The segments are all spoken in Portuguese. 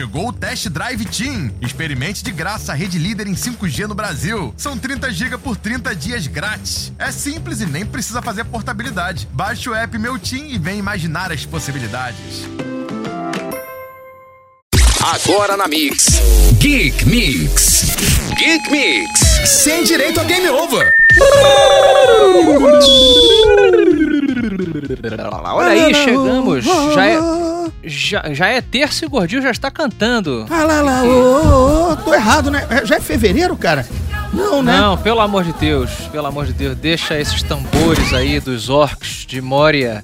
Chegou o Test Drive Team. Experimente de graça a rede líder em 5G no Brasil. São 30 GB por 30 dias grátis. É simples e nem precisa fazer portabilidade. Baixe o app Meu Team e vem imaginar as possibilidades. Agora na Mix. Geek Mix. Geek Mix. Sem direito a game over. Olha aí, chegamos. Já é, já, já é terça e o gordinho já está cantando. Ah lá lá, ô, ô, ô, tô errado, né? Já é fevereiro, cara? Não, né? Não, pelo amor de Deus, pelo amor de Deus, deixa esses tambores aí dos orcs de Moria.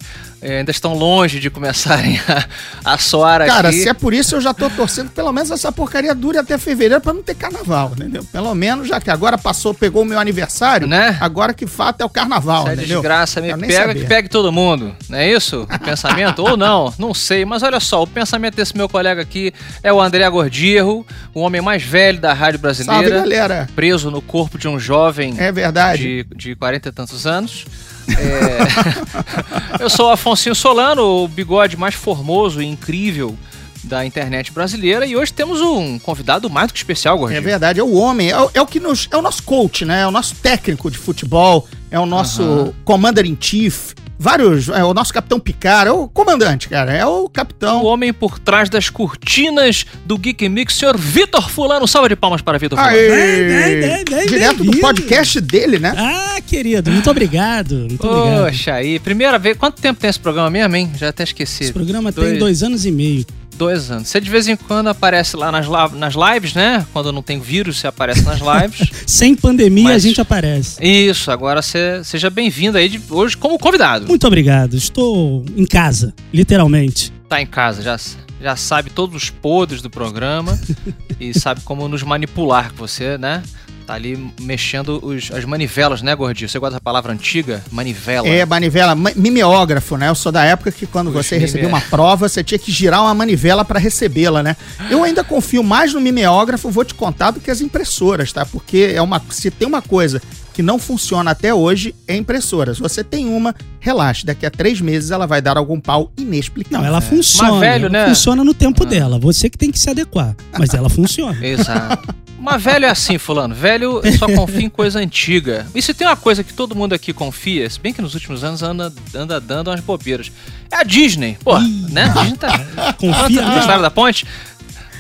Eh, ainda estão longe de começarem a, a soar aqui. Cara, se é por isso, eu já tô torcendo, pelo menos essa porcaria dure até fevereiro pra não ter carnaval, entendeu? Pelo menos, já que agora passou, pegou o meu aniversário, Né? agora que fato é o carnaval, Se é entendeu? desgraça me pega saber. que pegue todo mundo, não é isso? O pensamento? Ou não, não sei. Mas olha só, o pensamento desse meu colega aqui é o André Gordirro, o homem mais velho da rádio Salve, brasileira, galera. preso no corpo de um jovem É verdade. de, de 40 e tantos anos. É, Eu sou o Afonso Solano, o bigode mais formoso e incrível da internet brasileira, e hoje temos um convidado mais do que especial, É Gordinho. verdade, é o homem, é o, é o que nos. É o nosso coach, né? É o nosso técnico de futebol, é o nosso Aham. commander in chief. Vários. É o nosso capitão Picard, é o comandante, cara. É o O capitão. homem por trás das cortinas do Geek Mix, senhor Vitor Fulano. Salva de palmas para Vitor Fulano. Aê! Direto do podcast dele, né? Ah, querido, muito obrigado. Muito obrigado. Poxa aí, primeira vez. Quanto tempo tem esse programa mesmo, hein? Já até esqueci. Esse programa Dois- tem dois anos e meio. Dois anos. Você de vez em quando aparece lá nas, nas lives, né? Quando não tem vírus, você aparece nas lives. Sem pandemia Mas- a gente aparece. Isso, agora você seja bem-vindo aí de, hoje como convidado. Muito obrigado. Estou em casa, literalmente. Tá em casa, já, já sabe todos os podres do programa e sabe como nos manipular, você, né? Tá ali mexendo os- as manivelas, né, Gordinho? Você gosta da palavra antiga? Manivela. É, manivela, ma- mimeógrafo, né? Eu sou da época que quando Os você mime- recebia uma prova, você tinha que girar uma manivela para recebê-la, né? Eu ainda confio mais no mimeógrafo, vou te contar, do que as impressoras, tá? Porque é uma, se tem uma coisa que não funciona até hoje, é impressora. Se você tem uma, relaxe. Daqui a três meses ela vai dar algum pau inexplicável. Não, ela funciona. Mas velho, ela né? Funciona no tempo dela. Você que tem que se adequar. Mas ela funciona. Exato. Mas velho é assim, fulano. Velho só confia em coisa antiga. E se tem uma coisa que todo mundo aqui confia, se bem que nos últimos anos anda, anda dando umas bobeiras, é a Disney. Pô, né? A Disney tá... Confia mesmo. história da ponte?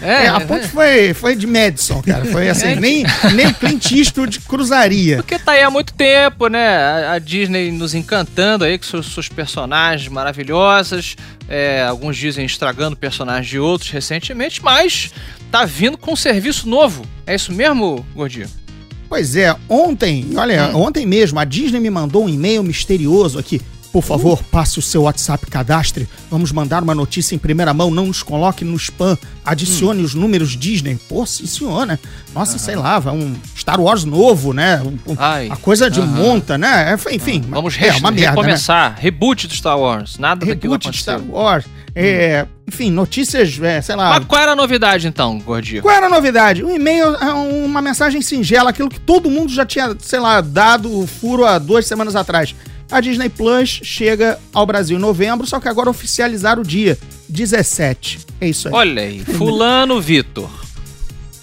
É, a ponte foi, foi de Madison, cara. Foi assim, É. nem, nem Clint Eastwood cruzaria. Porque tá aí há muito tempo, né? A, a Disney nos encantando aí com seus, seus personagens maravilhosas. É, alguns dizem estragando personagens de outros recentemente, mas tá vindo com um serviço novo. É isso mesmo, Gordinho? Pois é, ontem, olha, ontem mesmo, a Disney me mandou um e-mail misterioso aqui. Por favor, passe o seu WhatsApp cadastre. Vamos mandar uma notícia em primeira mão. Não nos coloque no spam. Adicione os números Disney. Pô, sim, senhor, né? Nossa, sei lá, vai um Star Wars novo, né? Um- Ai. a coisa de monta, né? É, Enfim, Vamos é uma merda, né? recomeçar. Reboot do Star Wars. Nada Reboot aconteceu. Star Wars. É, enfim, notícias, é, sei lá. Mas qual era a novidade então, Gordinho? Qual era a novidade? Um e-mail é uma mensagem singela, aquilo que todo mundo já tinha, sei lá, dado o furo há duas semanas atrás. A Disney Plus chega ao Brasil em novembro, só que agora oficializaram o dia 17. É isso aí. Olha aí, Fulano Vitor.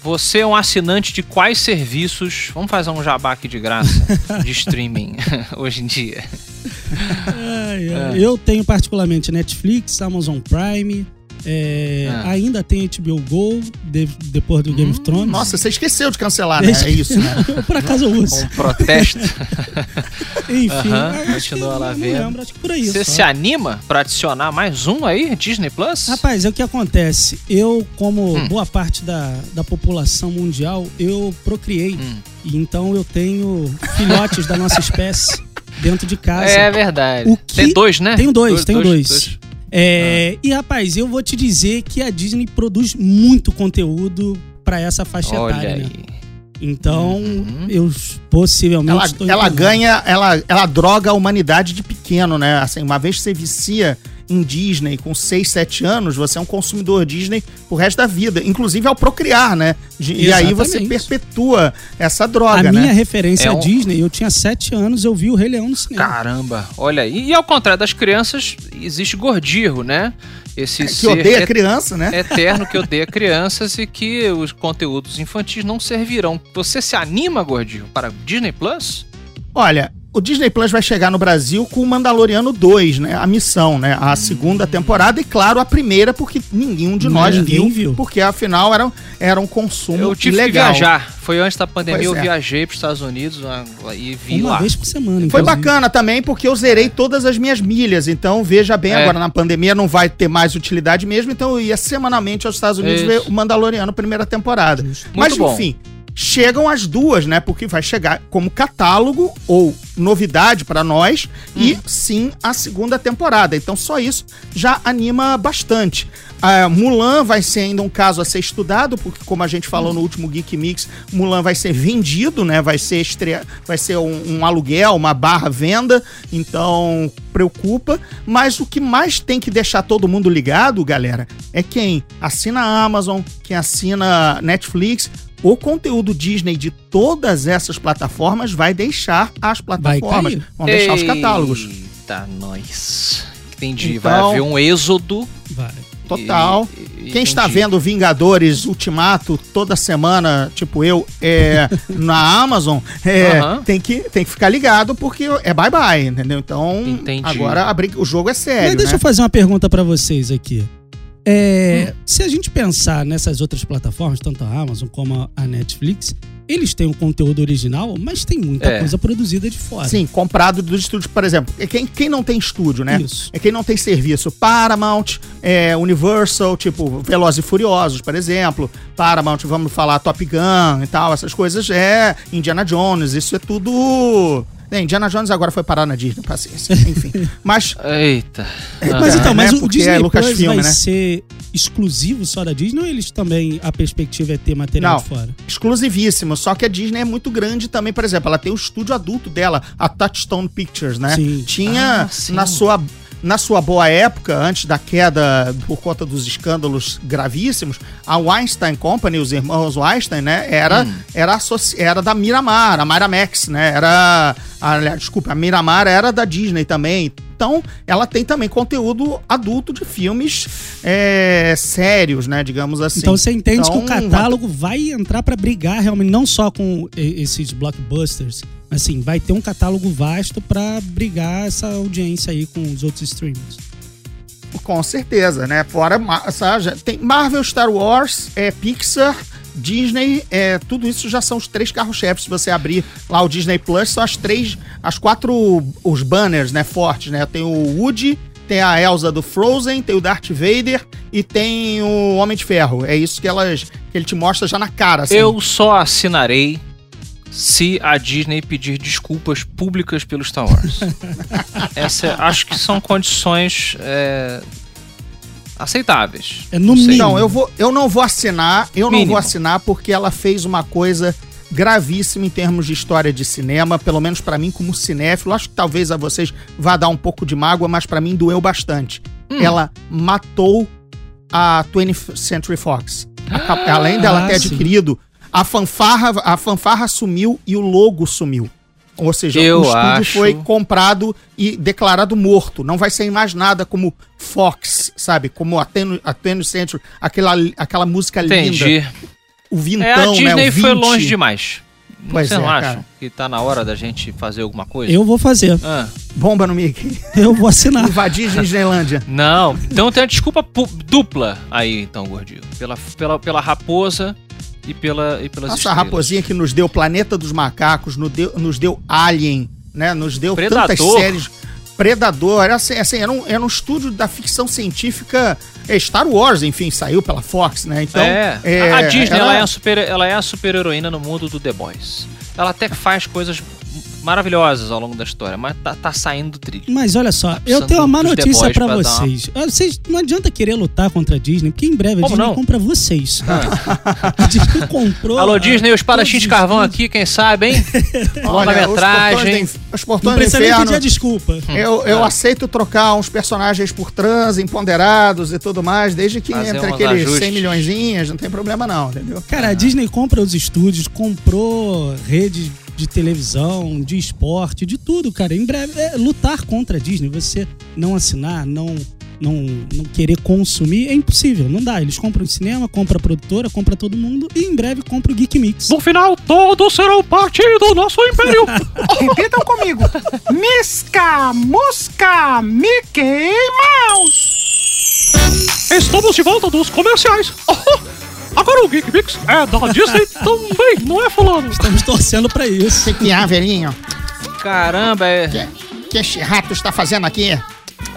Você é um assinante de quais serviços? Vamos fazer um jabá aqui de graça de streaming hoje em dia. Ai, É. Eu tenho particularmente Netflix, Amazon Prime. É, Ah. Ainda tem HBO Go, de- depois do Game of Thrones. Nossa, você esqueceu de cancelar, né? É isso, né? Por acaso eu uso. Com protesto. Enfim, acho que- continua lá vendo. lembro, acho que por aí. Você se anima pra adicionar mais um aí, Disney Plus? Rapaz, é o que acontece. Eu, como Hum. boa parte da, da população mundial, eu procriei. Hum. Então eu tenho filhotes da nossa espécie dentro de casa. É verdade. Que- Tem dois, né? Tenho dois, tenho dois. É, E rapaz, eu vou te dizer que a Disney produz muito conteúdo pra essa faixa Olha etária. né? aí. Então, Uhum. eu possivelmente Ela, ela ganha, ela, ela droga a humanidade de pequeno, né? Assim, uma vez que você vicia em Disney com 6, 7 anos, você é um consumidor Disney pro resto da vida, inclusive ao procriar, né? E aí você perpetua essa A droga, minha né? referência É um- Disney, eu tinha sete anos, eu vi o Rei Leão no cinema. Caramba, olha aí. E ao contrário das crianças, existe gordirro, né? esse É, que odeia criança, né? eterno que odeia crianças e que os conteúdos infantis não servirão. Você se anima, gordinho, para Disney Plus? Olha, o Disney Plus vai chegar no Brasil com o Mandaloriano 2, né? A missão, né? A segunda temporada e, claro, a primeira, porque ninguém de nós Ninguém viu, viu. Porque, afinal, era, era um consumo Eu tive ilegal. que viajar. Foi antes da pandemia, Pois eu é. viajei para os Estados Unidos e vi Uma lá. vez por semana. Foi inclusive. bacana também, porque eu zerei todas as minhas milhas. Então, veja bem, É. agora na pandemia não vai ter mais utilidade mesmo. Então, eu ia semanalmente aos Estados Unidos Isso. ver o Mandaloriano, primeira temporada. Mas, bom. enfim, chegam as duas, né? Porque vai chegar como catálogo ou novidade pra nós e sim a segunda temporada. Então, só isso já anima bastante. A Mulan vai ser ainda um caso a ser estudado, porque como a gente falou no último Geek Mix, Mulan vai ser vendido, né? Vai ser estrea... vai ser um, um aluguel, uma barra venda, então preocupa. Mas o que mais tem que deixar todo mundo ligado, galera, é quem assina a Amazon, quem assina Netflix, o conteúdo Disney de todas essas plataformas vai deixar as plataformas, vão deixar os catálogos. Eita, nós. Entendi. Então- vai haver um êxodo. Vai. Total. E- e- Quem está entendi. vendo Vingadores Ultimato toda semana, tipo eu, é, na Amazon, é, Aham. tem, que, tem que ficar ligado porque é bye-bye, entendeu? Então, Entendi. agora a briga- o jogo é Mas sério, deixa né? eu fazer uma pergunta pra vocês aqui. É, Hum. Se a gente pensar nessas outras plataformas, tanto a Amazon como a Netflix, eles têm um conteúdo original, mas tem muita É. coisa produzida de fora. Sim, comprado dos estúdios, por exemplo. É Quem, quem não tem estúdio, né? Isso. É quem não tem serviço. Paramount, é, Universal, tipo Velozes e Furiosos, por exemplo. Paramount, vamos falar Top Gun e tal, essas coisas. É, Indiana Jones, isso é tudo... É, Indiana Jones agora foi parar na Disney, paciência. Enfim. Mas Eita. Mas É, então, mas né? o Porque Disney é Plus Lucasfilm, vai né? ser exclusivo só da Disney ou eles também, a perspectiva é ter material Não. de fora? exclusivíssimo. Só que a Disney é muito grande também, por exemplo, ela tem o estúdio adulto dela, a Touchstone Pictures, né? Sim. Tinha Ah, sim. na sua na sua boa época, antes da queda por conta dos escândalos gravíssimos, a Weinstein Company, os irmãos Weinstein, né, era Hum. era, era da Miramar, a Miramax, né? Era, aliás, desculpa, a Miramar era da Disney também. Então, ela tem também conteúdo adulto de filmes é, sérios, né, digamos assim. Então você entende que o Então, catálogo vai entrar pra brigar realmente não só com esses blockbusters, assim, vai ter um catálogo vasto pra brigar essa audiência aí com os outros streamers. Com certeza, né? Fora, essa- tem Marvel, Star Wars, é, Pixar, Disney, é, tudo isso já são os três carros-chefes. Se você abrir lá o Disney Plus, são as três, as quatro, os banners, né, fortes, né? Tem o Woody, tem a Elsa do Frozen, tem o Darth Vader e tem o Homem de Ferro. É isso que elas, que ele te mostra já na cara, assim. Eu só assinarei se a Disney pedir desculpas públicas pelo Star Wars. Essa, acho que são condições é, aceitáveis. É no Não mínimo. Não, eu, vou, eu não vou assinar, eu não Mínimo. vou assinar porque ela fez uma coisa gravíssima em termos de história de cinema, pelo menos pra mim como cinéfilo, acho que talvez a vocês vá dar um pouco de mágoa, mas pra mim doeu bastante. Hum. Ela matou a 20th Century Fox. Aca- Além dela Ah, ter sim. adquirido, a fanfarra, a fanfarra sumiu e o logo sumiu. Ou seja, Eu o estúdio acho- foi comprado e declarado morto. Não vai ser mais nada como Fox, sabe? Como a 20th a 20th Century, aquela, aquela música linda. Entendi. O vintão, É, a né? Disney O foi 20. longe demais. Pois Vocês é, não acham cara. que tá na hora da gente fazer alguma coisa? Eu vou fazer. Ah, Bomba no Mickey. Eu vou assinar. Invadir Disneylândia. não, então tem uma desculpa dupla aí, então, gordinho. Pela, pela, pela raposa e, pela, e pelas Nossa, estrelas. raposinha que nos deu Planeta dos Macacos, nos deu, nos deu Alien, né? Nos deu tantas Predador. séries. Predador, era assim, era, um, era um estúdio da ficção científica. é, Star Wars, enfim, saiu pela Fox, né? Então, é, é, a Disney era- ela é a super ela é a super heroína no mundo do The Boys. Ela até faz coisas maravilhosas ao longo da história, mas tá, tá saindo do trilho. Mas olha só, eu precisando tenho uma má notícia pra dar uma- vocês. Ah, Vocês não adianta querer lutar contra a Disney, porque em breve a Como Disney não? compra vocês. Ah. A Disney comprou. Alô ah, Disney, os espadachins de carvão aqui, quem sabe, hein? Longa-metragem. Os portões do, Não precisa nem inferno. pedir desculpa. Eu, eu Ah. aceito trocar uns personagens por trans, empoderados e tudo mais, desde que Fazer entre aqueles ajustes. 100 milhõezinhos, não tem problema não, entendeu? Cara, a Disney compra os estúdios, comprou rede de televisão, de esporte, de tudo, cara. Em breve, é lutar contra a Disney, você não assinar, não não, não querer consumir, é impossível, não dá. Eles compram o cinema, compram a produtora, compra todo mundo e em breve compra o Geek Mix. No final, todos serão parte do nosso império. Repitam comigo. Misca, Musca, Mickey Mouse. Estamos de volta dos comerciais. Agora o Geek Mix é da Disney também, não é fulano? Estamos torcendo pra isso. Que que há, velhinho? Caramba, é... Que, que esse rato está fazendo aqui?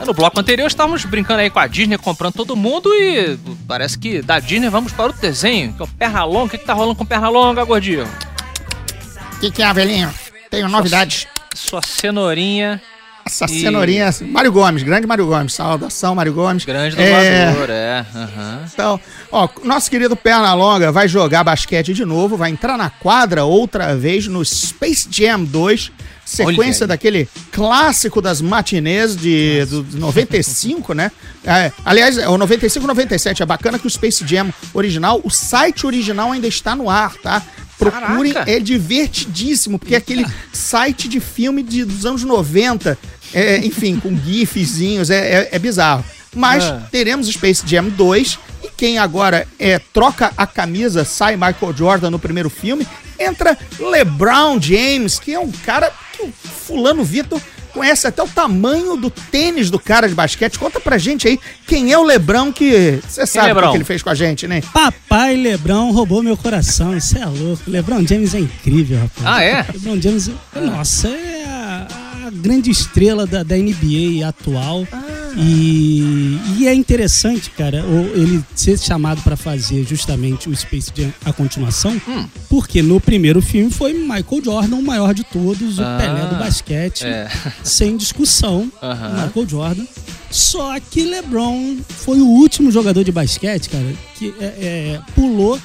No bloco anterior estávamos brincando aí com a Disney, comprando todo mundo e parece que da Disney vamos para o desenho, que é o Perna Longa. O que, que tá rolando com Perna Longa, gordinho? Que que há, velhinho? Tenho novidades. Sua cenourinha, Essa E- cenourinha. Mário Gomes, grande Mário Gomes. Saudação, Mário Gomes. grande É, dublador, é. aham. Então, ó, nosso querido Pernalonga vai jogar basquete de novo, vai entrar na quadra outra vez no Space Jam 2, Olha sequência aí. daquele clássico das matinês de, do, de 95, né? É, aliás, é o 95 97, é bacana que o Space Jam original, o site original ainda está no ar, tá? Procurem, Caraca. é divertidíssimo, porque é aquele site de filme de, dos anos 90, é, enfim, com gifzinhos, é, é, é bizarro. Mas Ah. teremos Space Jam 2 e quem agora é troca a camisa, sai Michael Jordan no primeiro filme, entra LeBron James, que é um cara que o fulano Vitor conhece até o tamanho do tênis do cara de basquete. Conta pra gente aí quem é o LeBron que você sabe o LeBron? que ele fez com a gente, né? Papai Lebrão roubou meu coração. Isso é louco. Lebron James é incrível, rapaz. Ah, é? Lebron James, nossa, é a, a grande estrela da, da NBA atual. Ah. E, e é interessante, cara, o- ele ser chamado pra fazer justamente o Space Jam, a continuação, Hum. porque no primeiro filme foi Michael Jordan, o maior de todos, o Ah, Pelé do basquete, é. sem discussão, Aham. Michael Jordan. Só que LeBron foi o último jogador de basquete, cara, que é, é, pulou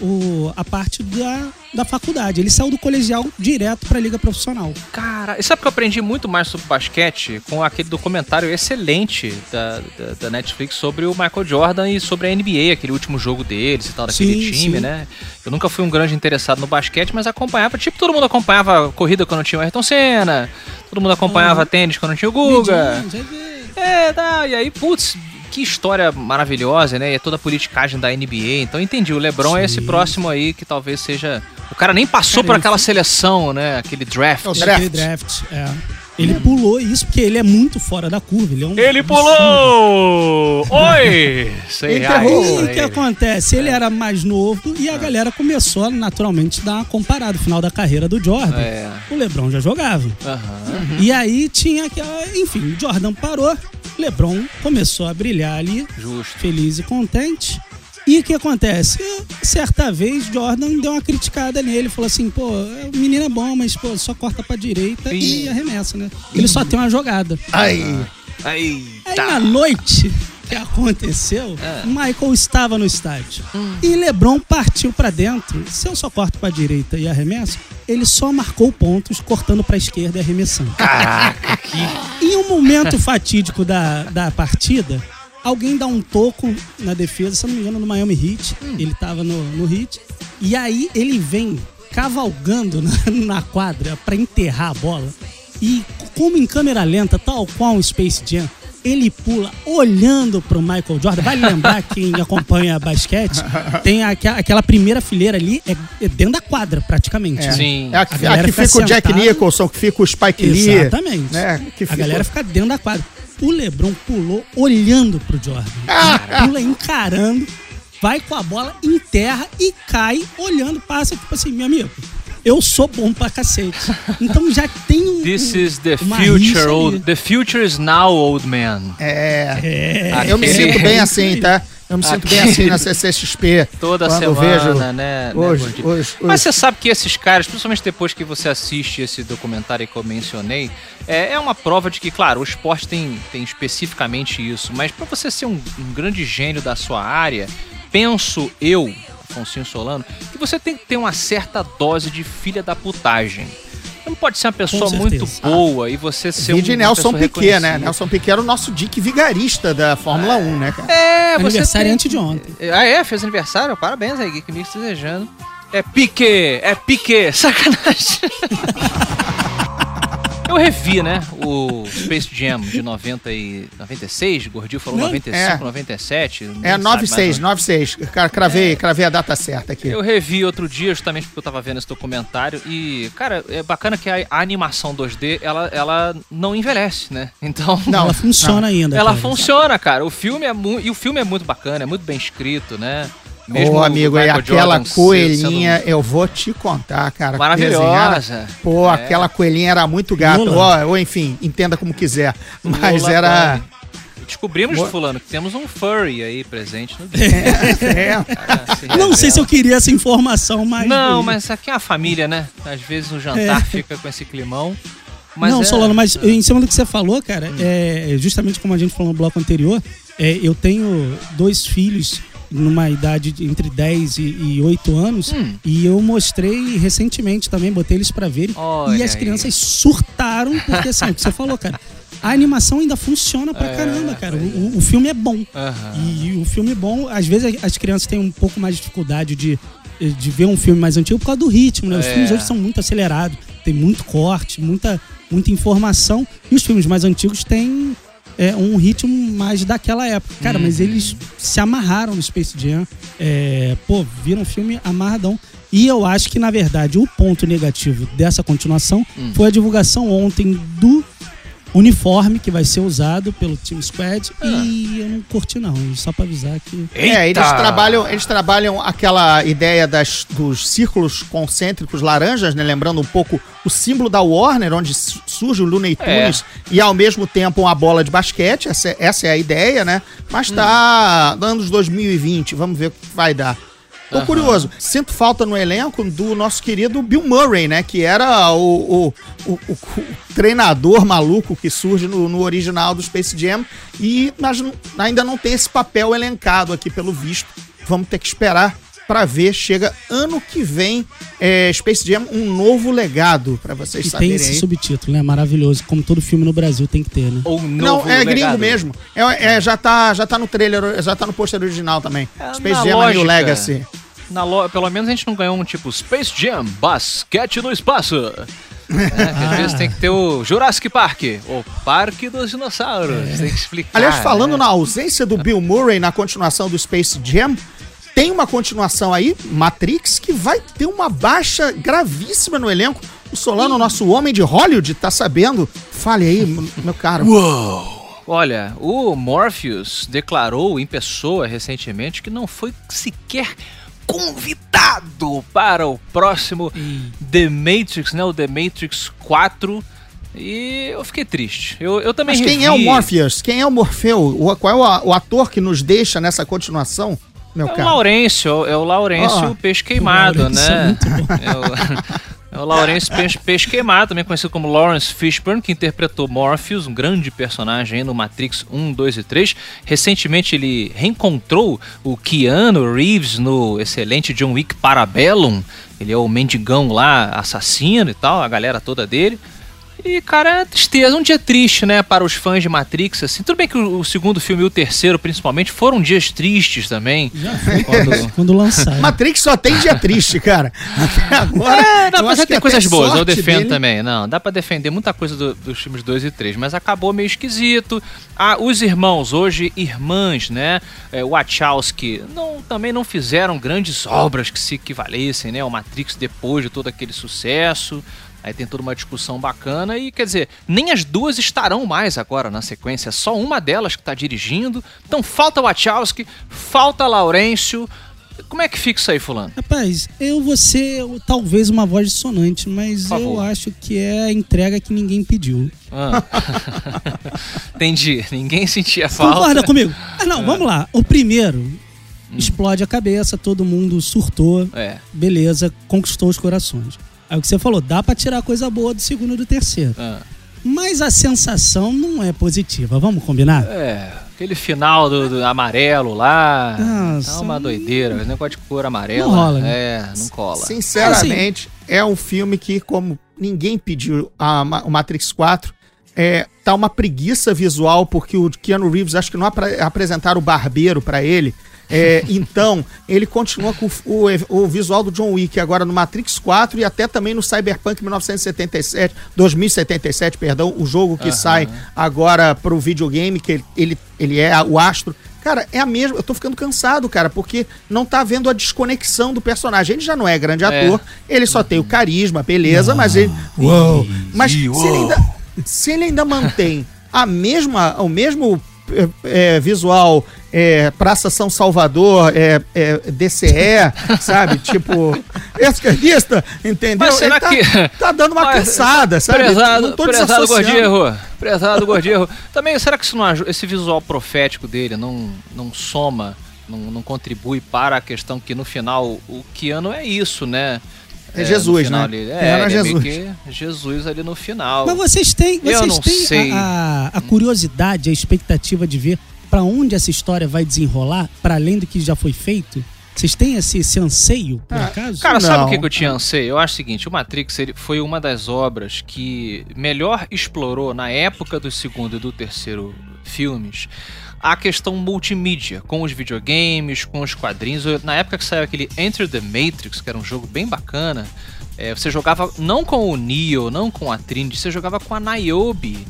o- a parte da, da faculdade. Ele saiu do colegial direto pra liga profissional. Cara, e sabe que eu aprendi muito mais sobre basquete com aquele documentário excelente da, da, da Netflix sobre o Michael Jordan e sobre a NBA, aquele último jogo deles e tal, daquele Sim, time, sim. né? Eu nunca fui um grande interessado no basquete, mas acompanhava, tipo, todo mundo acompanhava corrida quando tinha o Ayrton Senna, todo mundo acompanhava tênis quando tinha o Guga. Medinho. É, tá, e aí, putz, que história maravilhosa, né? E é toda a politicagem da NBA. Então eu entendi, o LeBron é esse Sim. próximo aí que talvez seja. O cara nem passou Cara, por aquela foi- seleção, né? Aquele draft. É o Aquele draft. draft, é. Ele pulou isso porque ele é muito fora da curva. Ele, é um Ele pulou! Oi! Sei Ele reais errou. E pra o que ele. acontece? Ele era mais novo e a galera começou naturalmente a dar uma comparada. No final da carreira do Jordan, É. o LeBron já jogava. Aham. E aí tinha aquela. Enfim, Jordan parou, LeBron começou a brilhar ali, Justo. feliz e contente. E o que acontece? Certa vez, Jordan deu uma criticada nele, falou assim: pô, o menino é bom, mas pô, só corta pra direita e arremessa, né? Ele só tem uma jogada. Aí. Aí Eita! na noite que aconteceu, É. Michael estava no estádio. E LeBron partiu pra dentro. Se eu só corto pra direita e arremesso, ele só marcou pontos cortando pra esquerda e arremessando. Caraca, que. Em um momento fatídico da, da partida, alguém dá um toco na defesa, se eu não me engano, no Miami Heat. Ele tava no, no Heat. E aí ele vem cavalgando na, na quadra pra enterrar a bola. E como em câmera lenta, tal qual o Space Jam, ele pula olhando pro Michael Jordan. Vai lembrar quem acompanha basquete, tem aque- aquela primeira fileira ali, é, é dentro da quadra praticamente. É. né? Sim. É a que, A a que fica fica o Jack. Nicholson, que fica o Spike Lee. Exatamente. Né? Que A fica- galera fica dentro da quadra. O Lebron pulou olhando pro Jordan. Ele pula encarando, vai com a bola, enterra e cai olhando, passa tipo assim, meu amigo, eu sou bom pra cacete. Então já tem um. This is the future, old. The future is now, old man. É. É, Eu me sinto bem assim, tá? Eu me sinto bem assim na CCXP. Toda semana, vejo né? né, Hoje, gordinho? hoje, Mas hoje. você sabe que esses caras, principalmente depois que você assiste esse documentário que eu mencionei, é, é uma prova de que, claro, o esporte tem, tem especificamente isso, mas pra você ser um, um grande gênio da sua área, penso eu, Afonso Solano, que você tem que ter uma certa dose de filha da putagem. Não pode ser uma pessoa muito boa e você ser um, Vide uma Nelson Piquet, né? Nelson Piquet era o nosso Dick vigarista da Fórmula 1, né, cara? É, você Aniversário tem- antes de ontem. Ah, é? Fez aniversário? Parabéns aí, Geek Mix desejando. É pique, é pique, sacanagem. Eu revi, né, o Space Jam de 90 e 96, Gordinho falou Não, 95, é. 97. É nem sabe 96, mais 96. Cara, cravei, cravei a data certa aqui. Eu revi outro dia, justamente porque eu tava vendo esse documentário. E, cara, é bacana que a, a animação 2D, ela, ela não envelhece, né? Então. Não, ela funciona ainda. Ela cara. funciona, cara. O filme é muito. E o filme é muito bacana, é muito bem escrito, né? Ô, o amigo, e Michael aquela Jordan coelhinha, sendo eu vou te contar, cara. Maravilhosa. desenhada. Pô, É. aquela coelhinha era muito gata. Lula. Ó, ou enfim, entenda como quiser. Mas Lola era. Descobrimos, Mo- fulano, que temos um furry aí presente no É, Cara, se Não sei se eu queria essa informação, mas. Não, mas aqui é a família, né? Às vezes o jantar fica com esse climão. Mas não, é- Solano, mas em cima do que você falou, cara, é justamente como a gente falou no bloco anterior, é, eu tenho dois filhos numa idade de entre 10 e, e 8 anos Hum. e eu mostrei recentemente também, botei eles pra verem Olha e as aí. crianças surtaram porque assim, o que você falou, cara, a animação ainda funciona pra É, caramba, cara. O, o- o filme é bom. Aham. E o filme bom, às vezes as crianças têm um pouco mais de dificuldade de, de ver um filme mais antigo por causa do ritmo, né? Os É. filmes hoje são muito acelerados, tem muito corte, muita, muita informação. E os filmes mais antigos têm é, um ritmo mais daquela época. Cara, mas Uhum. eles se amarraram no Space Jam. É, pô, viram o filme amarradão. E eu acho que, na verdade, o ponto negativo dessa continuação Hum. foi a divulgação ontem do uniforme que vai ser usado pelo Team Squad. Ah. E eu não curti, não. Só pra avisar que. É, eles Eita! trabalham, eles trabalham aquela ideia das, dos círculos concêntricos laranjas, né? Lembrando um pouco o símbolo da Warner, onde su- surge o Looney É. Tunes e ao mesmo tempo uma bola de basquete. Essa, é- essa é a ideia, né? Mas Hum. tá anos 2020, vamos ver o que vai dar. Tô Aham. curioso. Sinto falta no elenco do nosso querido Bill Murray, né? Que era o, o, o- o- treinador maluco que surge no, no original do Space Jam. E ainda não tem esse papel elencado aqui, pelo visto. Vamos ter que esperar pra ver. Chega ano que vem, é, Space Jam, um novo legado, pra vocês E tem saberem esse aí. subtítulo, né? Maravilhoso. Como todo filme no Brasil tem que ter, né? Ou Não, novo é gringo legado. mesmo. É, é, já, tá, já tá no trailer, já tá no pôster original também. É, Space Jam A New lógica. Legacy. Na lo... Pelo menos a gente não ganhou um tipo Space Jam, basquete no espaço. É, às Ah. vezes tem que ter o Jurassic Park, o Parque dos Dinossauros. Tem que explicar. Aliás, falando né? na ausência do Bill Murray na continuação do Space Jam, tem uma continuação aí, Matrix, que vai ter uma baixa gravíssima no elenco. O Solano, nosso homem de Hollywood, tá sabendo. Fale aí, meu caro. Olha, o Morpheus declarou em pessoa recentemente que não foi sequer convidado para o próximo The Matrix, né? O The Matrix 4. E eu fiquei triste. Eu, eu também Mas quem revi- é o Morpheus? Quem é o Morfeu? O, qual é o, o ator que nos deixa nessa continuação, meu É o caro? Laurêncio, é o Laurêncio Ó, Peixe Queimado, Laurêncio é né? bom. É o, é o Laurêncio Peixe, Peixe Queimado, também conhecido como Lawrence Fishburne, que interpretou Morpheus, um grande personagem no Matrix 1, 2 e 3. Recentemente ele reencontrou o Keanu Reeves no excelente John Wick Parabellum. Ele é o mendigão lá, assassino e tal, a galera toda dele. E, cara, é tristeza, um dia triste, né, para os fãs de Matrix, assim. Tudo bem que o, o segundo filme e o terceiro, principalmente, foram dias tristes também. Já foi Quando- quando lançaram. Matrix só tem dia triste, cara. Até agora. É, dá eu pra acho que tem coisas boas, eu defendo dele- também. Não, dá pra defender muita coisa do- dos filmes 2 e 3, mas acabou meio esquisito. Ah, os irmãos, hoje irmãs, né? É, Wachowski, não, também não fizeram grandes obras que se equivalessem, né? O Matrix depois de todo aquele sucesso. Aí tem toda uma discussão bacana e, quer dizer, nem as duas estarão mais agora na sequência, é só uma delas que tá dirigindo. Então falta Wachowski, falta Laurêncio. Como é que fica isso aí, fulano? Rapaz, eu vou ser talvez uma voz dissonante, mas eu acho que é a entrega que ninguém pediu. Ah. Entendi. Ninguém sentia falta. Concorda comigo? Ah, não, vamos lá. O primeiro Hum. explode a cabeça, todo mundo surtou, É. beleza, conquistou os corações. Aí o que você falou, dá pra tirar coisa boa do segundo e do terceiro. Ah. Mas a sensação não é positiva, vamos combinar? É. Aquele final do, do amarelo lá. Nossa, tá uma doideira. Esse negócio de cor amarela. Não rola, né? É, não cola. Sinceramente, é um filme que, como ninguém pediu a o Matrix 4, é, tá uma preguiça visual, porque o Keanu Reeves, acho que não apre- apresentaram o barbeiro pra ele. É, então, ele continua com o, o, visual do John Wick agora no Matrix 4 e até também no Cyberpunk 1977, 2077, perdão, o jogo que sai agora pro videogame, que ele, ele, é o astro. Cara, é a mesma. Eu tô ficando cansado, cara, porque não tá vendo a desconexão do personagem. Ele já não é grande ator, ele só tem o carisma, beleza, mas ele. Uou! Mas se ele ainda, se ele ainda mantém a mesma, o mesmo é, é, visual é, Praça São Salvador, é, é DCE, sabe? Tipo, esquerdista, entendeu? Mas será tá, que- tá dando uma Mas, cansada, sabe? Prezado, Não tô prezado. Gordierro. Prezado Gordierro. Também, será que isso não esse visual profético dele não, não soma, não, não contribui para a questão que no final o Keanu é isso, né? É Jesus, final né? ele- Keanu é, é ele é meio Jesus. que Jesus ali no final. Mas vocês têm, vocês têm a, a- a curiosidade, a expectativa de ver pra onde essa história vai desenrolar, para além do que já foi feito? Vocês têm esse, esse anseio, por Ah, acaso? Cara, sabe Não. o que, que eu tinha anseio? Eu acho o seguinte, o Matrix ele foi uma das obras que melhor explorou na época do segundo e do terceiro filmes a questão multimídia, com os videogames, com os quadrinhos. Na época que saiu aquele Enter the Matrix, que era um jogo bem bacana, é, você jogava não com o Neo, não com a Trinity, você jogava com a Niobe.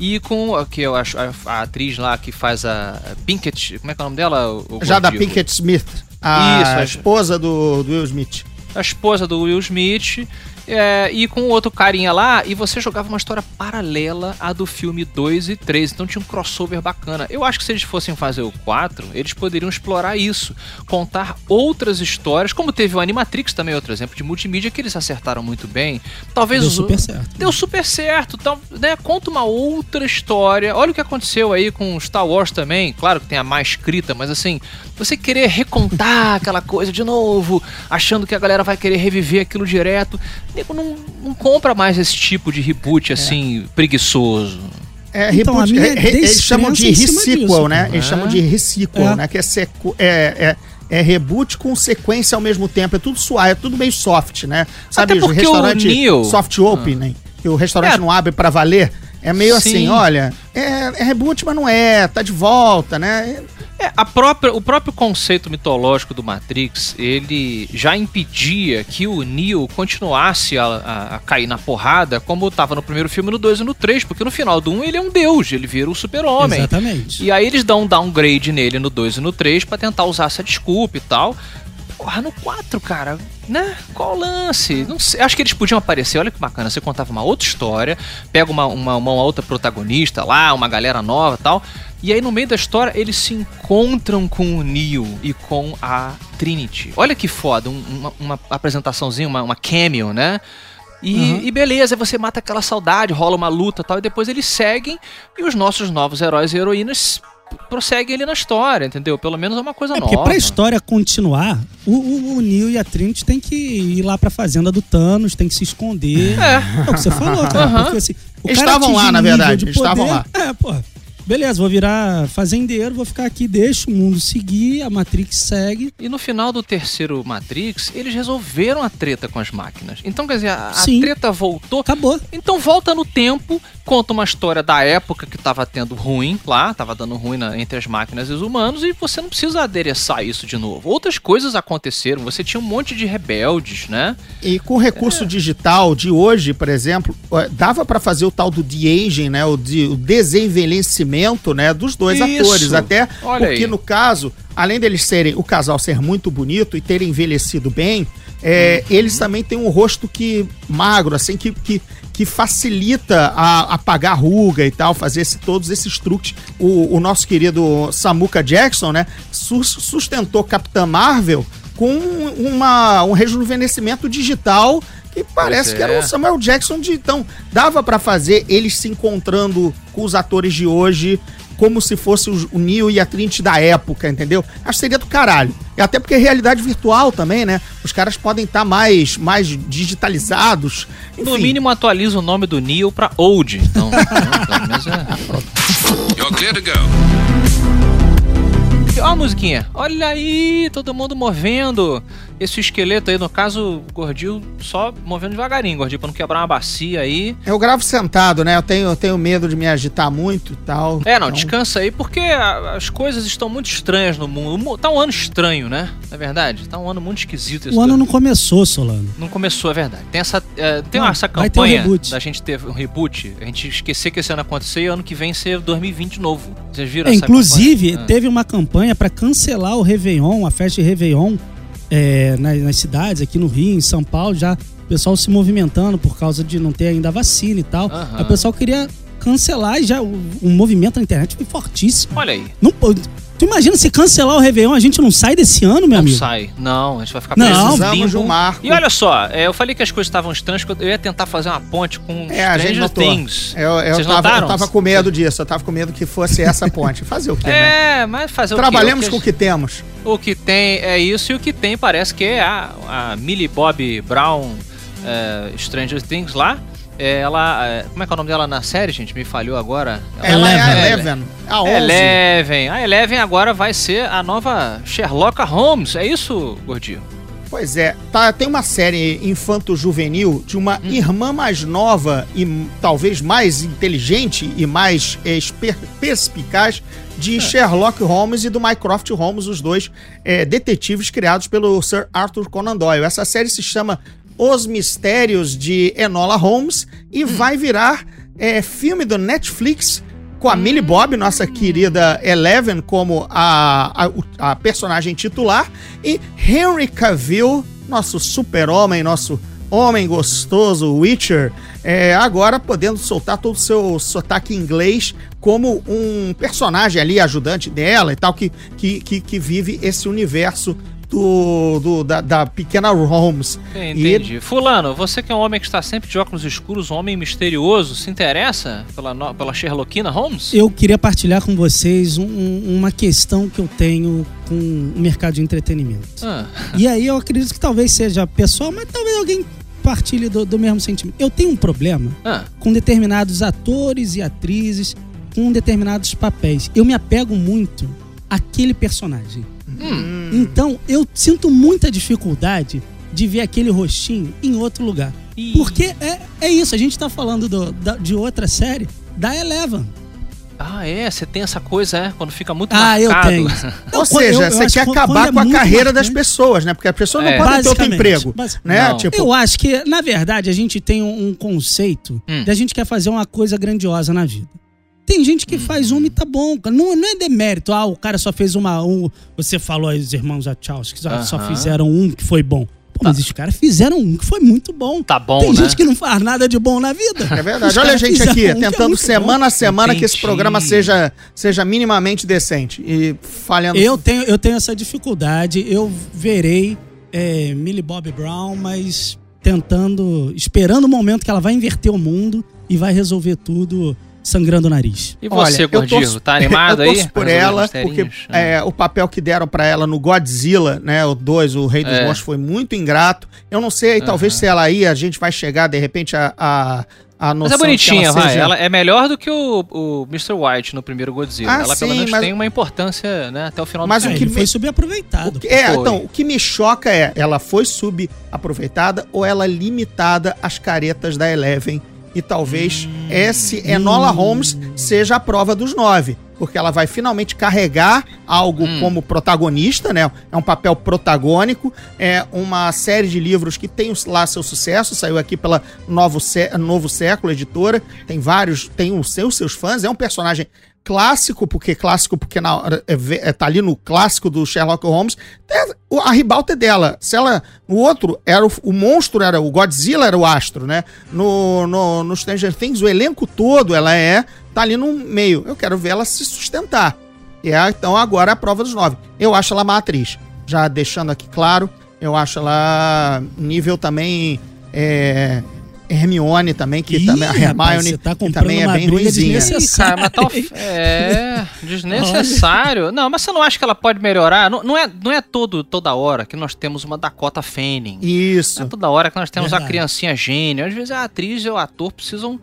E com a- que eu acho a, a atriz lá que faz a a Pinkett, como é que é o nome dela? Já da? Pinkett Smith, a Isso, é. esposa do, do Will Smith. a esposa do Will Smith, é, e com outro carinha lá, e você jogava uma história paralela à do filme 2 e 3, então tinha um crossover bacana. Eu acho que se eles fossem fazer o 4, eles poderiam explorar isso, contar outras histórias, como teve o Animatrix também, outro exemplo de multimídia que eles acertaram muito bem. Talvez Deu super certo. Deu super certo, então, né? Conta uma outra história. Olha o que aconteceu aí com Star Wars também. Claro que tem a má escrita, mas assim, você querer recontar aquela coisa de novo, achando que a galera vai querer reviver aquilo direto, nego não, não compra mais esse tipo de reboot assim, preguiçoso. É, Então, reboot, a minha é, é, eles chamam de cima resequel, disso, né? Eles É. chamam de resequel, É. né? Que é, sequ... é, é, é reboot com sequência ao mesmo tempo. É tudo suave, é tudo meio soft, né? Sabe, Até o porque o restaurante Neo- soft opening, que o restaurante É. não abre pra valer. É meio Sim. assim, olha, é, é reboot, mas não é, tá de volta, né? É, a própria, o próprio conceito mitológico do Matrix, ele já impedia que o Neo continuasse a, a- a cair na porrada como estava no primeiro filme, no 2 e no 3, porque no final do 1 ele é um deus, ele vira o super-homem. Exatamente. E aí eles dão um downgrade nele no 2 e no 3 pra tentar usar essa desculpa e tal. Porra, no 4, cara, né? Qual o lance? Não sei. Acho que eles podiam aparecer, olha que bacana. Você contava uma outra história, pega uma, uma, uma outra protagonista lá, uma galera nova e tal. E aí no meio da história eles se encontram com o Neo e com a Trinity. Olha que foda, um- uma, uma apresentaçãozinha, uma, uma cameo, né? E, e beleza, você mata aquela saudade, rola uma luta e tal, e depois eles seguem e os nossos novos heróis e heroínas prosseguem ali na história, entendeu? Pelo menos é uma coisa É nova. porque pra história continuar, o, o, o Neo e a Trinity tem que ir lá pra fazenda do Thanos, tem que se esconder. É. É o que você falou, cara. Aham. Porque, assim, o Eles cara estavam lá, na verdade, de eles estavam poder- lá. É, pô. Beleza, vou virar fazendeiro, vou ficar aqui, deixa o mundo seguir, a Matrix segue. E no final do terceiro Matrix, eles resolveram a treta com as máquinas. Então, quer dizer, a, a treta voltou. Acabou. Então volta no tempo, conta uma história da época que tava tendo ruim lá, tava dando ruim na- entre as máquinas e os humanos, e você não precisa adereçar isso de novo. Outras coisas aconteceram, você tinha um monte de rebeldes, né? E com É. recurso digital de hoje, por exemplo, eh, dava pra fazer o tal do de-aging, né? O, de, o desenvelhecimento, né? Dos dois Isso. atores. Até Olha porque, aí. no caso, além deles serem, o casal ser muito bonito e terem envelhecido bem, é, Uhum. eles também têm um rosto que magro, assim, que, que, que facilita a apagar ruga e tal, fazer esse- todos esses truques. O, o nosso querido Samuka Jackson, né? sus- sustentou Capitã Marvel com uma, um rejuvenescimento digital que parece que era é. o Samuel Jackson de então dava pra fazer eles se encontrando com os atores de hoje como se fosse o, Neo e a Trinity da época, entendeu? Acho que seria do caralho. E até porque é realidade virtual também, né? Os caras podem estar mais, mais digitalizados. No Enfim, mínimo atualiza o nome do Neo pra Old. Então, pelo menos é. You're clear to go. ó a musiquinha. Olha aí, todo mundo movendo. Esse esqueleto aí, no caso, o gordinho só movendo devagarinho, gordinho, pra não quebrar uma bacia aí. Eu gravo sentado, né? Eu tenho, eu tenho medo de me agitar muito e tal. É, não, Então, descansa aí, porque a- as coisas estão muito estranhas no mundo. Tá um ano estranho, né? É verdade? Tá um ano muito esquisito esse O ano não começou, Solano. Não começou, é verdade. Tem essa, é, tem Não, essa ter um campanha reboot. da gente ter um reboot, a gente esquecer que esse ano acontecer e ano que vem ser 2020 de novo. Vocês viram É, essa inclusive, campanha? Ah. teve uma campanha para cancelar o Réveillon, a festa de Réveillon é, nas, nas cidades, aqui no Rio, em São Paulo, já o pessoal se movimentando por causa de não ter ainda a vacina e tal. Aí O pessoal queria cancelar e já o, o movimento na internet foi fortíssimo. Olha aí. Não, tu imagina se cancelar o Réveillon, a gente não sai desse ano, meu Não amigo? sai. Não, a gente vai ficar Não, preso no Precisamos de um marco. E olha só, é, eu falei que as coisas estavam estranhas, eu ia tentar fazer uma ponte com É, a gente Stranger notou. Things. Eu, eu, Vocês tava, notaram? eu tava com medo disso, eu tava com medo que fosse essa ponte. Fazer o quê, né? É, mas fazer Trabalhamos o com quê? o que temos. O que tem é isso e o que tem parece que é a, a Millie Bob Brown é, Stranger Things lá. É, ela. é, como é que é o nome dela na série, gente? Me falhou agora. Ela é a Eleven. Eleven. A 11. Eleven. A Eleven agora vai ser a nova Sherlock Holmes. É isso, Gordinho? Pois é, tá, tem uma série infanto-juvenil de uma Hum. irmã mais nova e talvez mais inteligente e mais esper- perspicaz de É. Sherlock Holmes e do Mycroft Holmes, os dois eh, detetives criados pelo Sir Arthur Conan Doyle. Essa série se chama Os Mistérios de Enola Holmes e vai virar eh, filme do Netflix com a Millie Bob, nossa querida Eleven, como a, a, a personagem titular, e Henry Cavill, nosso super-homem, nosso homem gostoso, Witcher, é, agora podendo soltar todo o seu sotaque inglês como um personagem ali, ajudante dela e tal, que, que, que, que vive esse universo do, do- da, da pequena Holmes. E Entendi. Fulano, você que é um homem que está sempre de óculos escuros, um homem misterioso, se interessa pela, no- pela Sherlockina Holmes? Eu queria partilhar com vocês um- uma questão que eu tenho com o mercado de entretenimento. Ah, E aí eu acredito que talvez seja pessoal, mas talvez alguém partilhe do, do mesmo sentimento. Eu tenho um problema ah, com determinados atores e atrizes com determinados papéis. Eu me apego muito àquele personagem. Hum, Então eu sinto muita dificuldade de ver aquele rostinho em outro lugar. Ih. Porque é, é isso, a gente tá falando do- da- de outra série, da Eleven. Ah, é? Você tem essa coisa, é? Quando fica muito Ah, eu marcado. tenho. Ou seja, eu- eu você quer que acabar é com a carreira das pessoas, né? Porque as pessoas não É. podem ter outro emprego, né? Não. Tipo, Eu acho que, na verdade, a gente tem um, um conceito Hum. de a gente quer fazer uma coisa grandiosa na vida. Tem gente que faz uma e tá bom. Não, não é demérito. Ah, o cara só fez uma. Um, você falou aí, os irmãos Wachowski, só, só Aham. fizeram um que foi bom. Pô, mas os caras fizeram um que foi muito bom. Tá bom, Tem né? gente que não faz nada de bom na vida. É verdade. Os Olha a gente aqui, um que é tentando muito semana a semana que esse Entendi. programa seja, seja minimamente decente. E falhando. Eu tenho, eu tenho essa dificuldade. Eu verei é, Millie Bob Brown, mas tentando, esperando o momento que ela vai inverter o mundo e vai resolver tudo sangrando o nariz. E você, eu Gordinho, torço- tá animado eu aí? torço por Pra resolver ela, porque é, o papel que deram pra ela no Godzilla, né, o 2, o Rei dos É. Monstros, foi muito ingrato. Eu não sei, talvez se ela aí, a gente vai chegar, de repente, a, a, a Mas noção é bonitinha, que ela vai. seja... Ela é melhor do que o, o Mr. White no primeiro Godzilla. Ah, ela pelo sim, menos mas- tem uma importância, né, até o final Mas do o É, filme. que foi subaproveitado. O que- é, Foi. então, o que me choca é, ela foi subaproveitada ou ela limitada às caretas da Eleven? E talvez esse Enola Holmes seja a prova dos nove. Porque ela vai finalmente carregar algo Hum. como protagonista, né? É um papel protagônico. É uma série de livros que tem lá seu sucesso. Saiu aqui pela Novo, Sé- Novo Século, editora. Tem vários, tem os seus, seus fãs. É um personagem clássico, porque clássico porque na é, é, tá ali no clássico do Sherlock Holmes. A ribalta é dela. Se ela. O outro era o, o monstro, era o Godzilla, era o astro, né? No, no, no Stranger Things, o elenco todo, ela é. tá ali no meio. Eu quero ver ela se sustentar. E é, então agora é a prova dos nove. Eu acho ela uma atriz. Já deixando aqui claro, eu acho ela nível também. É, Hermione também, que Ih, também a Hermione tá que também é bem cara, mas tá of- É, desnecessário. Não, mas você não acha que ela pode melhorar? Não, não é, não é todo, toda hora que nós temos uma Dakota Fanning. Não Isso. é toda hora que nós temos a Verdade. criancinha gênio. Às vezes a atriz e o ator precisam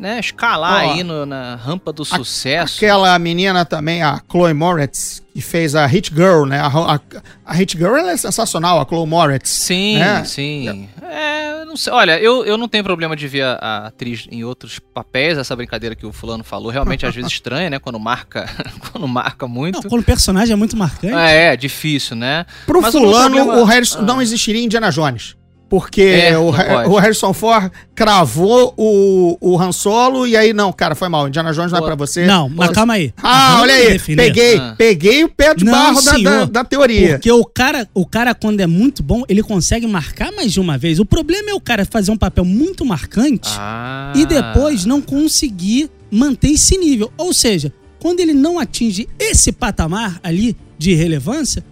né, escalar Ó, aí no- na rampa do sucesso. Aquela menina também, a Chloe Moretz, que fez a Hit Girl, né? A, a, a Hit Girl ela é sensacional, a Chloe Moretz. Sim, né? sim. É, não sei. Olha, eu, eu não tenho problema de ver a, a atriz em outros papéis, essa brincadeira que o fulano falou, realmente às vezes estranha, né? Quando marca, quando marca muito. Não, quando o personagem é muito marcante. É, é difícil, né? Pro Mas o fulano, problema- o Harrison Ah. não existiria Indiana Jones. Porque É, o, o Harrison Ford cravou o, o Han Solo e aí, não, cara, foi mal. Indiana Jones não é pra você. Não, mas calma aí. Ah, Vamos olha aí, defender. peguei, Ah. peguei o pé de Não, barro da, da, senhor. da teoria. Porque o cara, o cara, quando é muito bom, ele consegue marcar mais de uma vez. O problema é o cara fazer um papel muito marcante Ah. e depois não conseguir manter esse nível. Ou seja, quando ele não atinge esse patamar ali de relevância,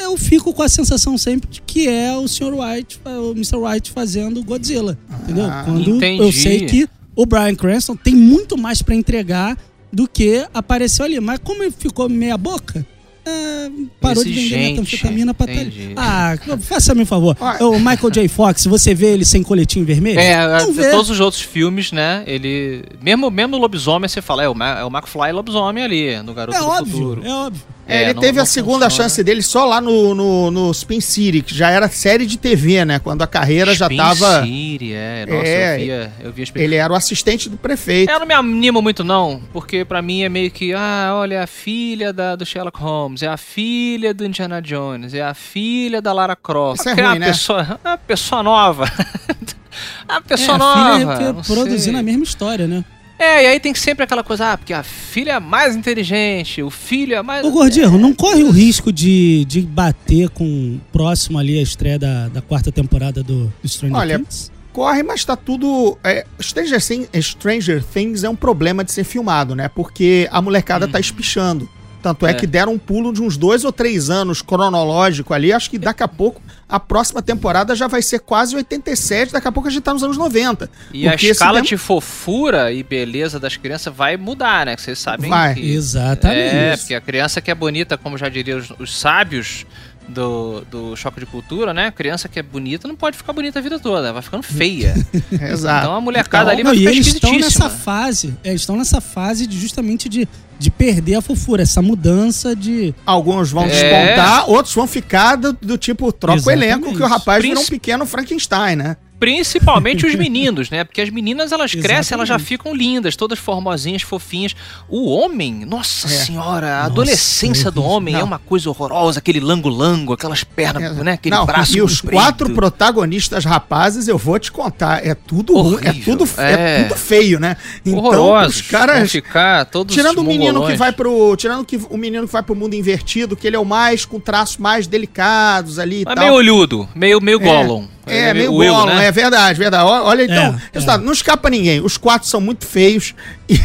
eu fico com a sensação sempre de que é o Sr. White, o Mr. White fazendo Godzilla. Entendeu? Ah, Quando entendi. eu sei que o Brian Cranston tem muito mais pra entregar do que apareceu ali. Mas como ele ficou meia boca, é, parou de vender Exigente, metanfetamina pra ali. entendi. Ah, faça-me um favor. O Michael J. Fox, você vê ele sem coletinho vermelho? É, não é, vê. todos os outros filmes, né? Ele. Mesmo, mesmo no lobisomem, você fala, é o, Ma- é o McFly lobisomem ali, no Garoto É do óbvio, Futuro. é óbvio. É, ele não- teve não a segunda funciona. chance dele só lá no, no, no Spin City, que já era série de TV, né? Quando a carreira já Spin tava. City, é. Nossa, É, eu via, eu via Spin Ele era o assistente do prefeito. Eu não me animo muito, não, porque pra mim é meio que, ah, olha, é a filha da, do Sherlock Holmes, é a filha do Indiana Jones, é a filha da Lara Croft. Isso é Que ruim, uma né? pessoa, uma pessoa nova. a pessoa é, nova. a filha não produzindo sei. a mesma história, né? É, e aí tem sempre aquela coisa, ah, porque a filha é mais inteligente, o filho é mais. Ô, Gordinho, não corre o risco de, de bater com próximo ali a estreia da, da quarta temporada do, do Stranger Olha, Things? Corre, mas tá tudo. É, Stranger, Things, Stranger Things é um problema de ser filmado, né? Porque a molecada tá espichando. Tanto é, É. que deram um pulo de uns dois ou três anos cronológico ali. Acho que daqui a pouco a próxima temporada já vai ser quase 87. Daqui a pouco a gente tá nos anos 90. E a escala dem- de fofura e beleza das crianças vai mudar, né? Que vocês sabem Vai. que. Exatamente. É, porque a criança que é bonita, como já diriam os, os sábios do, do choque de cultura, né? Criança que é bonita não pode ficar bonita a vida toda, vai ficando feia. Exato. Então a molecada Então, ali Não, vai e ficar eles estão nessa fase, é, eles estão nessa fase de justamente de, de perder a fofura, essa mudança de. Alguns vão É. despontar, outros vão ficar do, do tipo, troca o elenco, que o rapaz vira um Princi- pequeno Frankenstein, né? Principalmente os meninos, né? Porque as meninas elas crescem, elas já Exatamente. ficam lindas, todas formosinhas, fofinhas. O homem, nossa É. senhora, a Nossa, adolescência do homem é Não. uma coisa horrorosa, aquele lango-lango, aquelas pernas, né? Aquele Não, braço e os quatro protagonistas rapazes, eu vou te contar, é tudo ruim, é tudo, é. é. tudo feio, né? horrorosos. os caras ficar todos Tirando o menino que vai pro. Tirando que, o menino que vai pro mundo invertido, que ele é o mais com traços mais delicados ali e Mas tal. meio olhudo, meio, meio Gollum. É, meio o eu, Gollum, né? é verdade, verdade. Olha, então, É, resultado, não escapa ninguém. Os quatro são muito feios.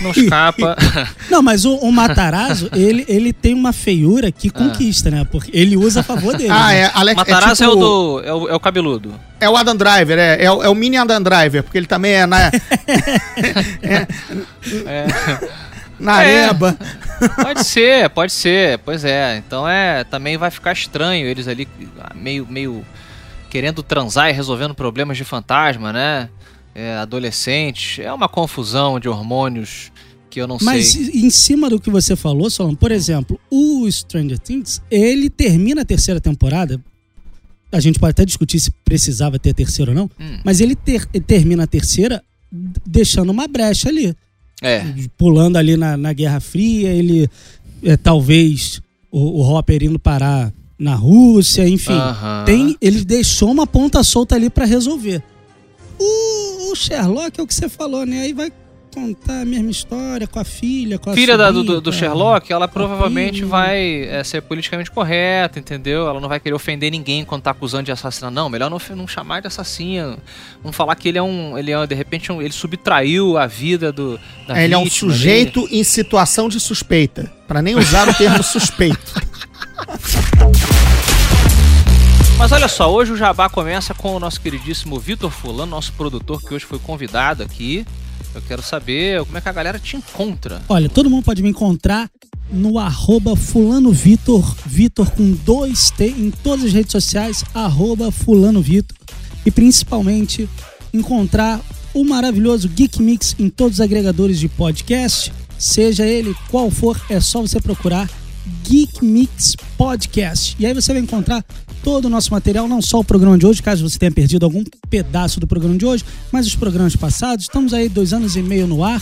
Não escapa. Não, mas o, o Matarazzo, ele, ele tem uma feiura que conquista, né? Porque ele usa a favor dele. ah, né? é, Alex, Matarazzo é, tipo- o do. É o, é o cabeludo. É o Adam Driver, é, é, o, é o mini Adam Driver, porque ele também é na. É. na É. areba. Pode ser, pode ser. Pois é. Então é. Também vai ficar estranho eles ali meio, meio querendo transar e resolvendo problemas de fantasma, né? É, adolescentes. É uma confusão de hormônios que eu não Mas sei. em cima do que você falou, Solon, por exemplo, o Stranger Things, ele termina a terceira temporada. A gente pode até discutir se precisava ter a terceira ou não, Hum. mas ele, ter- ele termina a terceira deixando uma brecha ali. É. Pulando ali na, na Guerra Fria, ele é, talvez o, o Hopper indo parar na Rússia, enfim. Tem, ele deixou uma ponta solta ali pra resolver. O, o Sherlock é o que você falou, né? Aí vai contar a mesma história com a filha, com a filha da- do, sobrinha, do- do a- Sherlock, ela provavelmente filha. vai é, ser politicamente correta, entendeu? Ela não vai querer ofender ninguém quando tá acusando de assassino. Não, melhor não, não chamar de assassino. Não falar que ele é um. Ele é, de repente, um- ele subtraiu a vida do. Da ele é um vítima sujeito em situação de suspeita. Pra nem usar o termo suspeito. Mas olha só, hoje o Jabá começa com o nosso queridíssimo Vitor Fulano, nosso produtor que hoje foi convidado aqui. Eu quero saber como é que a galera te encontra. Olha, todo mundo pode me encontrar no arroba fulano Vitor, Vitor com dois T em todas as redes sociais, arroba fulano Vitor. E principalmente encontrar o maravilhoso Geek Mix em todos os agregadores de podcast. Seja ele qual for, é só você procurar Geek Mix Podcast. E aí você vai encontrar todo o nosso material, não só o programa de hoje, caso você tenha perdido algum pedaço do programa de hoje, mas os programas passados. Estamos aí dois anos e meio no ar.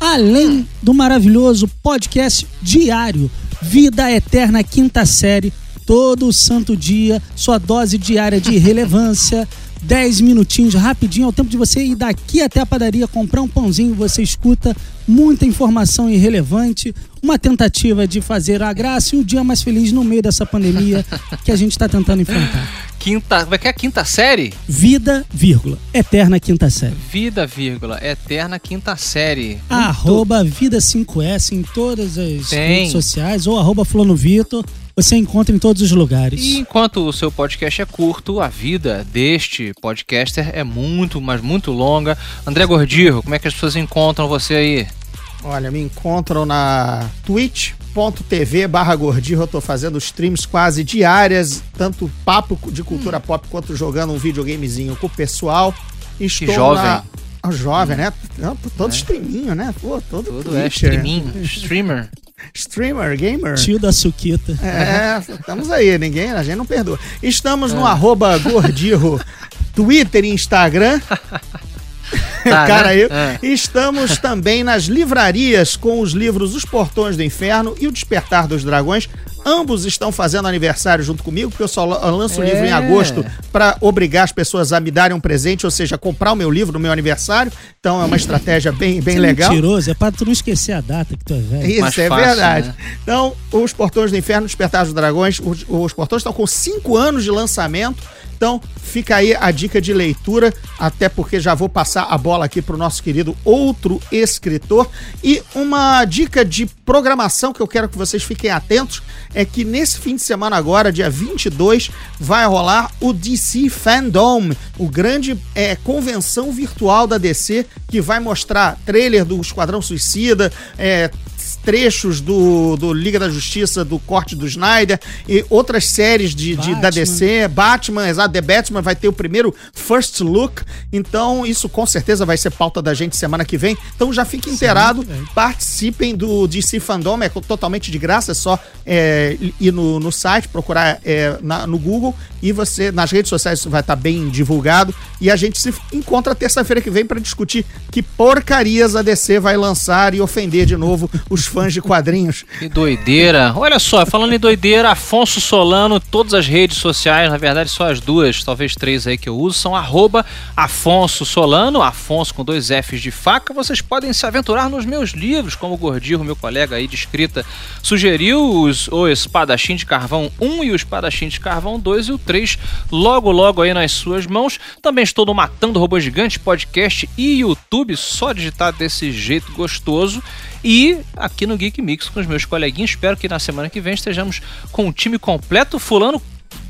Além do maravilhoso podcast diário Vida Eterna Quinta Série, todo santo dia, sua dose diária de relevância. 10 minutinhos, rapidinho, ao tempo de você ir daqui até a padaria comprar um pãozinho, você escuta muita informação irrelevante, uma tentativa de fazer a graça e o dia mais feliz no meio dessa pandemia que a gente está tentando enfrentar. Quinta. Como é que é a quinta série? Vida, vírgula, eterna quinta série. Vida, vírgula, eterna quinta série. Arroba Vida5S em todas as Tem. redes sociais ou arroba Fulano Vitor. Você encontra em todos os lugares. E enquanto o seu podcast é curto, a vida deste podcaster é muito, mas muito longa. André Gordirro, como é que as pessoas encontram você aí? Olha, me encontram na twitch.tv barra Gordirro. Eu tô fazendo streams quase diárias, tanto papo de cultura pop quanto jogando um videogamezinho com o pessoal. Estou jovem. na... Ah, jovem, né? Não, tô todo streaminho, né? Pô, todo Tudo é streaming, streamer. Streamer, gamer. Tio da Suquita. É, estamos aí, ninguém, a gente não perdoa. Estamos É. no arroba Gordirro, Twitter e Instagram. Tá, Cara, né? eu. É. Estamos também nas livrarias com os livros Os Portões do Inferno e O Despertar dos Dragões. Ambos estão fazendo aniversário junto comigo, porque eu só la- lanço o livro em É. agosto para obrigar as pessoas a me darem um presente, ou seja, comprar o meu livro no meu aniversário. Então é uma estratégia bem, bem Você é legal. mentiroso, é pra tu não esquecer a data que tu é velho. Isso Mais é fácil, verdade. né? Então, os Portões do Inferno, Despertar dos Dragões, os, os Portões estão com cinco anos de lançamento. Então, fica aí a dica de leitura, até porque já vou passar a bola aqui para o nosso querido outro escritor. E uma dica de programação que eu quero que vocês fiquem atentos é que nesse fim de semana agora, dia 22, vai rolar o DC Fandom, o grande é, convenção virtual da DC, que vai mostrar trailer do Esquadrão Suicida, é, trechos do, do Liga da Justiça, do corte do Snyder e outras séries de, de- da. DC. Batman, exato, The Batman vai ter o primeiro First Look. Então, isso com certeza vai ser pauta da gente semana que vem. Então, já fique inteirado, participem do DC Fandom, é totalmente de graça, é só é, ir no, no site, procurar é, na- no Google e você, nas redes sociais, isso vai estar bem divulgado. E a gente se encontra terça-feira que vem para discutir que porcarias a DC vai lançar e ofender de novo os fãs de quadrinhos. Que doideira. Olha só, falando em doideira, Afonso Solano, todas as redes sociais, na verdade só as duas, talvez três aí que eu uso, são arroba Afonso Solano, Afonso com dois Fs de faca. Vocês podem se aventurar nos meus livros, como o Gordirro, meu colega aí de escrita, sugeriu os, o Espadachim de Carvão 1 e o Espadachim de Carvão 2 e o 3, logo logo aí nas suas mãos. Também estou no Matando Robô Gigante, podcast e YouTube, só digitar desse jeito gostoso. E aqui no Geek Mix com os meus coleguinhas. Espero que na semana que vem estejamos com o time completo. Fulano,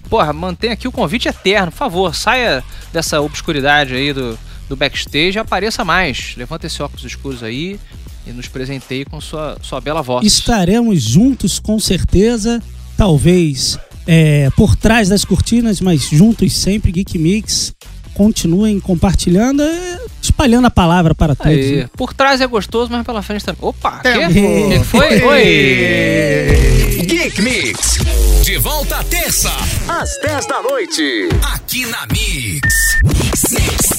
porra, mantém aqui o convite eterno. Por favor, saia dessa obscuridade aí do, do backstage apareça mais. Levanta esse óculos escuros aí e nos presenteie com sua, sua bela voz. Estaremos juntos com certeza, talvez é, por trás das cortinas, mas juntos sempre, Geek Mix. Continuem compartilhando, é, espalhando a palavra para todos. Aí, né? por trás é gostoso, mas pela frente também. Opa, que? Que foi? Oi! Geek Mix. De volta à terça, às 10 da noite. Aqui na Mix.